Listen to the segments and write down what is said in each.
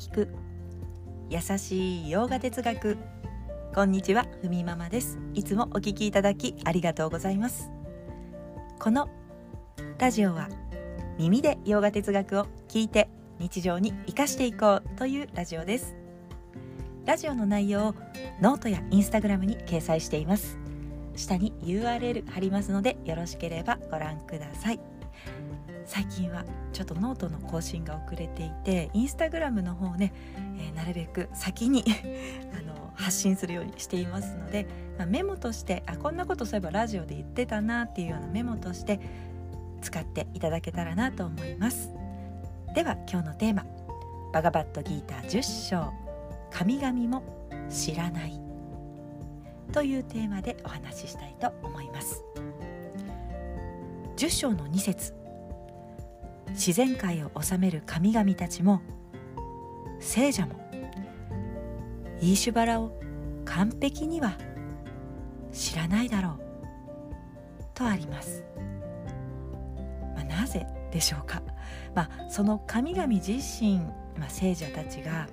聞く。優しいヨーガ哲学。こんにちはふみママです。いつもお聞きいただきありがとうございます。このラジオは耳でヨーガ哲学を聞いて日常に生かしていこうというラジオです。ラジオの内容をノートやインスタグラムに掲載しています。下に URL 貼りますのでよろしければご覧ください。最近はちょっとノートの更新が遅れていてインスタグラムの方ね、えー、なるべく先に あの発信するようにしていますので、まあ、メモとしてあこんなことそういえばラジオで言ってたなっていうようなメモとして使っていただけたらなと思います。では今日のテーマ「バガバットギーター10章。神々も知らない」というテーマでお話ししたいと思います。10章の2節。自然界を治める神々たちも聖者もイーシュバラを完璧には知らないだろうとあります、まあ、なぜでしょうか、まあ、その神々自身、まあ、聖者たちが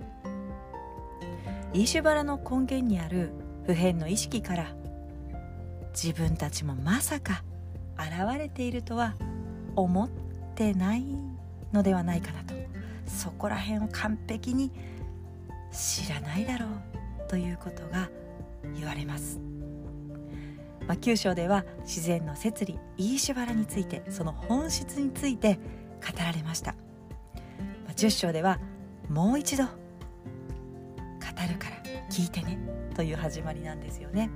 イーシュバラの根源にある普遍の意識から自分たちもまさか現れているとは思っててないのではないかなとそこら辺を完璧に知らないだろうということが言われます、まあ、9章では自然の摂理イーシュバラについてその本質について語られました、まあ、10章ではもう一度語るから聞いてねという始まりなんですよね。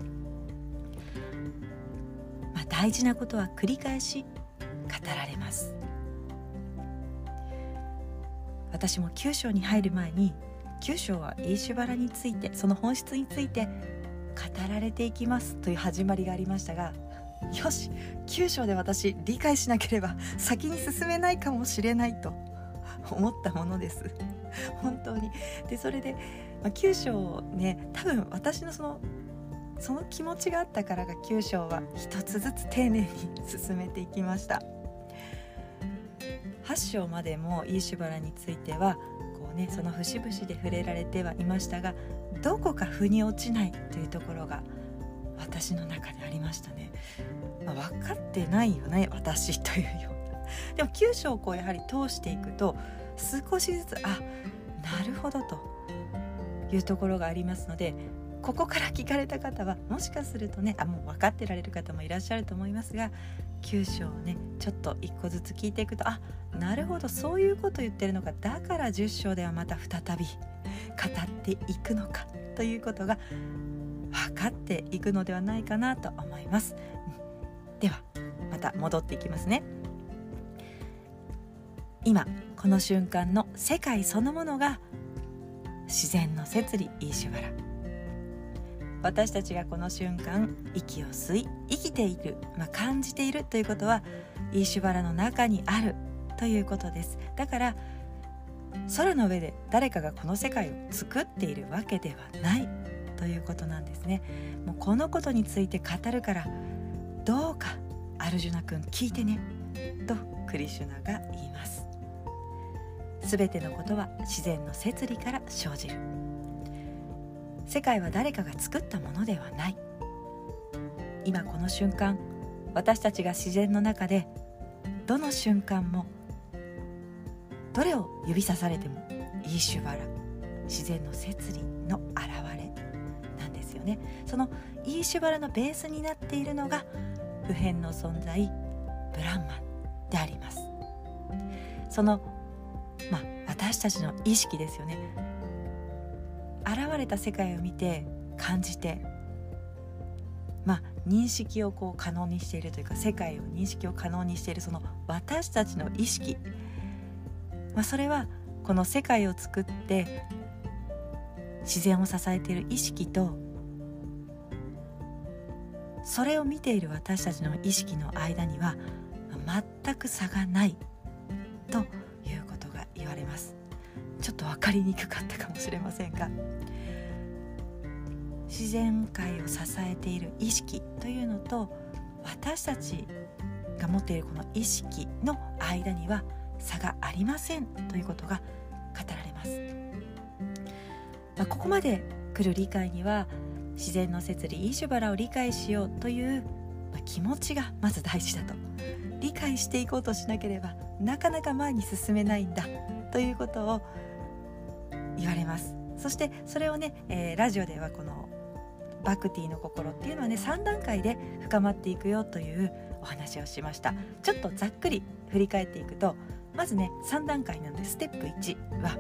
まあ、大事なことは繰り返し語られます。私も9章に入る前に9章はイーシュバラについてその本質について語られていきますという始まりがありましたがよし9章で私理解しなければ先に進めないかもしれないと思ったものです。本当に。でそれでまあ、9章をね多分私のそのその気持ちがあったからが9章は一つずつ丁寧に進めていきました。8章までもイーシュバラについてはこうねその節々で触れられてはいましたがどこか腑に落ちないというところが私の中でありましたね、まあ、分かってないよね私というような。でも9章をこうやはり通していくと少しずつあなるほどというところがありますのでここから聞かれた方はもしかするとねあもう分かってられる方もいらっしゃると思いますが9章をねちょっと1個ずつ聞いていくとあなるほどそういうこと言ってるのかだから10章ではまた再び語っていくのかということが分かっていくのではないかなと思います。ではまた戻っていきますね。今この瞬間の世界そのものが自然の摂理イーシュバラ私たちがこの瞬間息を吸い生きている、まあ、感じているということはイーシュバラの中にあるということです。だから空の上で誰かがこの世界を作っているわけではないということなんですね。もうこのことについて語るからどうかアルジュナ君聞いてねとクリシュナが言います。全てのことは自然の摂理から生じる。世界は誰かが作ったものではない。今この瞬間私たちが自然の中でどの瞬間もどれを指さされてもイーシュバラ自然の摂理の現れなんですよね。そのイーシュバラのベースになっているのが普遍の存在ブランマンであります。そのまあ、私たちの意識ですよね。現れた世界を見て感じてまあ認識をこう可能にしているというか世界を認識を可能にしているその私たちの意識、まあ、それはこの世界を作って自然を支えている意識とそれを見ている私たちの意識の間には全く差がないということが言われます。ちょっと分かりにくかったかもしれませんが自然界を支えている意識というのと私たちが持っているこの意識の間には差がありませんということが語られます。まあ、ここまで来る理解には自然の摂理イシュバラを理解しようという、ま、気持ちがまず大事だと。理解していこうとしなければなかなか前に進めないんだということを言われます。そしてそれをね、えー、ラジオではこのバクティの心っていうのはね3段階で深まっていくよというお話をしました。ちょっとざっくり振り返っていくとまずね3段階なのでステップ1は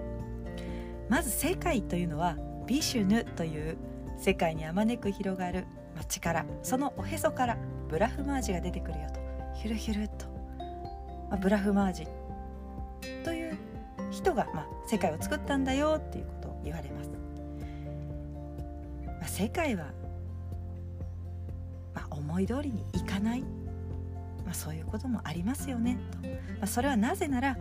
まず世界というのはビシュヌという世界にあまねく広がる力。そのおへそからブラフマージが出てくるよと。ヒュルヒュルと、まあ、ブラフマージ人が、まあ、世界を作ったんだよっていうことを言われます。まあ、世界は、まあ、思い通りにいかない、まあ、そういうこともありますよね。と、まあ、それはなぜなら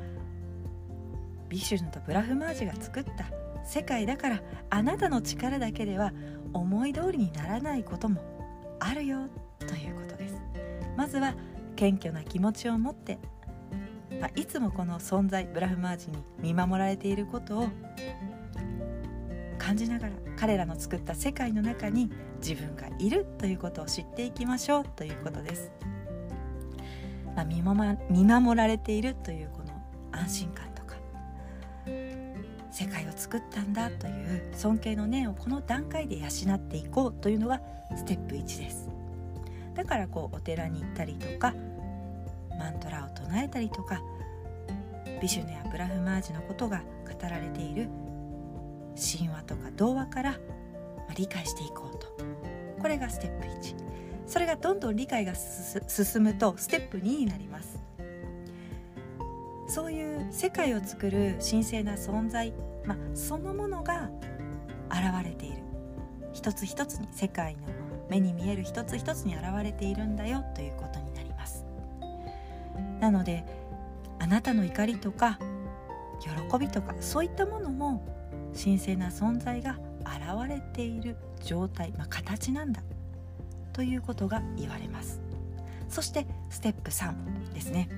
ビシュヌとブラフマージが作った世界だからあなたの力だけでは思い通りにならないこともあるよ。ということです。まずは謙虚な気持ちを持ってまあ、いつもこの存在ブラフマージに見守られていることを感じながら彼らの作った世界の中に自分がいるということを知っていきましょうということです。まあ、見守見守られているというこの安心感とか世界を作ったんだという尊敬の念をこの段階で養っていこうというのがステップ1ですだからこうお寺に行ったりとかマントラ唱えたりとかビシュネやブラフマージのことが語られている神話とか童話から理解していこうと。これがステップ1それがどんどん理解が進むとステップ2になります。そういう世界を作る神聖な存在、ま、そのものが現れている。一つ一つに世界の目に見える一つ一つに現れているんだよということになのであなたの怒りとか喜びとかそういったものも神聖な存在が現れている状態、まあ、形なんだということが言われます。そしてステップ3ですね、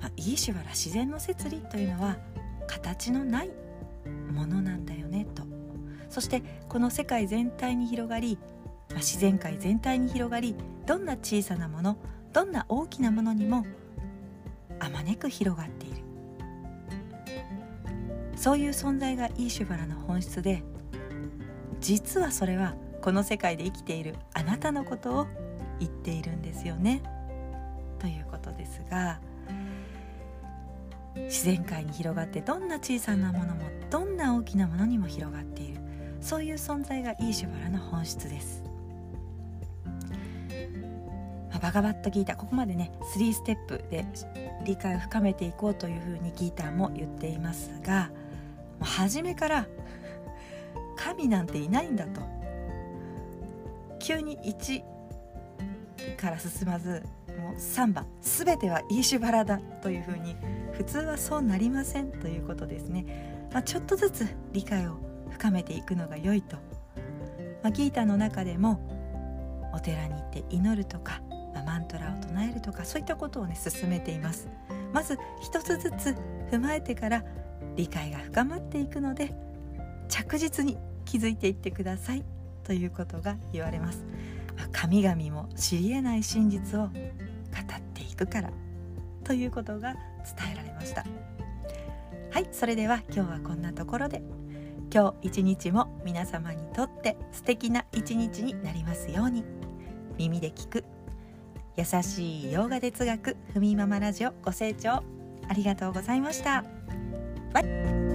まあ、イーシュワラ自然の摂理というのは形のないものなんだよねと。そしてこの世界全体に広がり、まあ、自然界全体に広がりどんな小さなものどんな大きなものにもあまねく広がっている。そういう存在がイーシュバラの本質で実はそれはこの世界で生きているあなたのことを言っているんですよね。ということですが自然界に広がってどんな小さなものもどんな大きなものにも広がっている。そういう存在がイーシュバラの本質です。バガバットギーターここまでね3ステップで理解を深めていこうというふうにギーターも言っていますが初めから神なんていないんだと。急に1から進まずもう3番全てはイーシュバラだというふうに普通はそうなりませんということですね、まあ、ちょっとずつ理解を深めていくのが良いと、まあ、ギーターの中でもお寺に行って祈るとかまあ、マントラを唱えるとかそういったことをね進めています。まず一つずつ踏まえてから理解が深まっていくので着実に気づいていってくださいということが言われます、まあ、神々も知りえない真実を語っていくからということが伝えられました。はいそれでは今日はこんなところで。今日一日も皆様にとって素敵な一日になりますように。耳で聞く優しい洋画哲学ふみママラジオご清聴ありがとうございました。バイ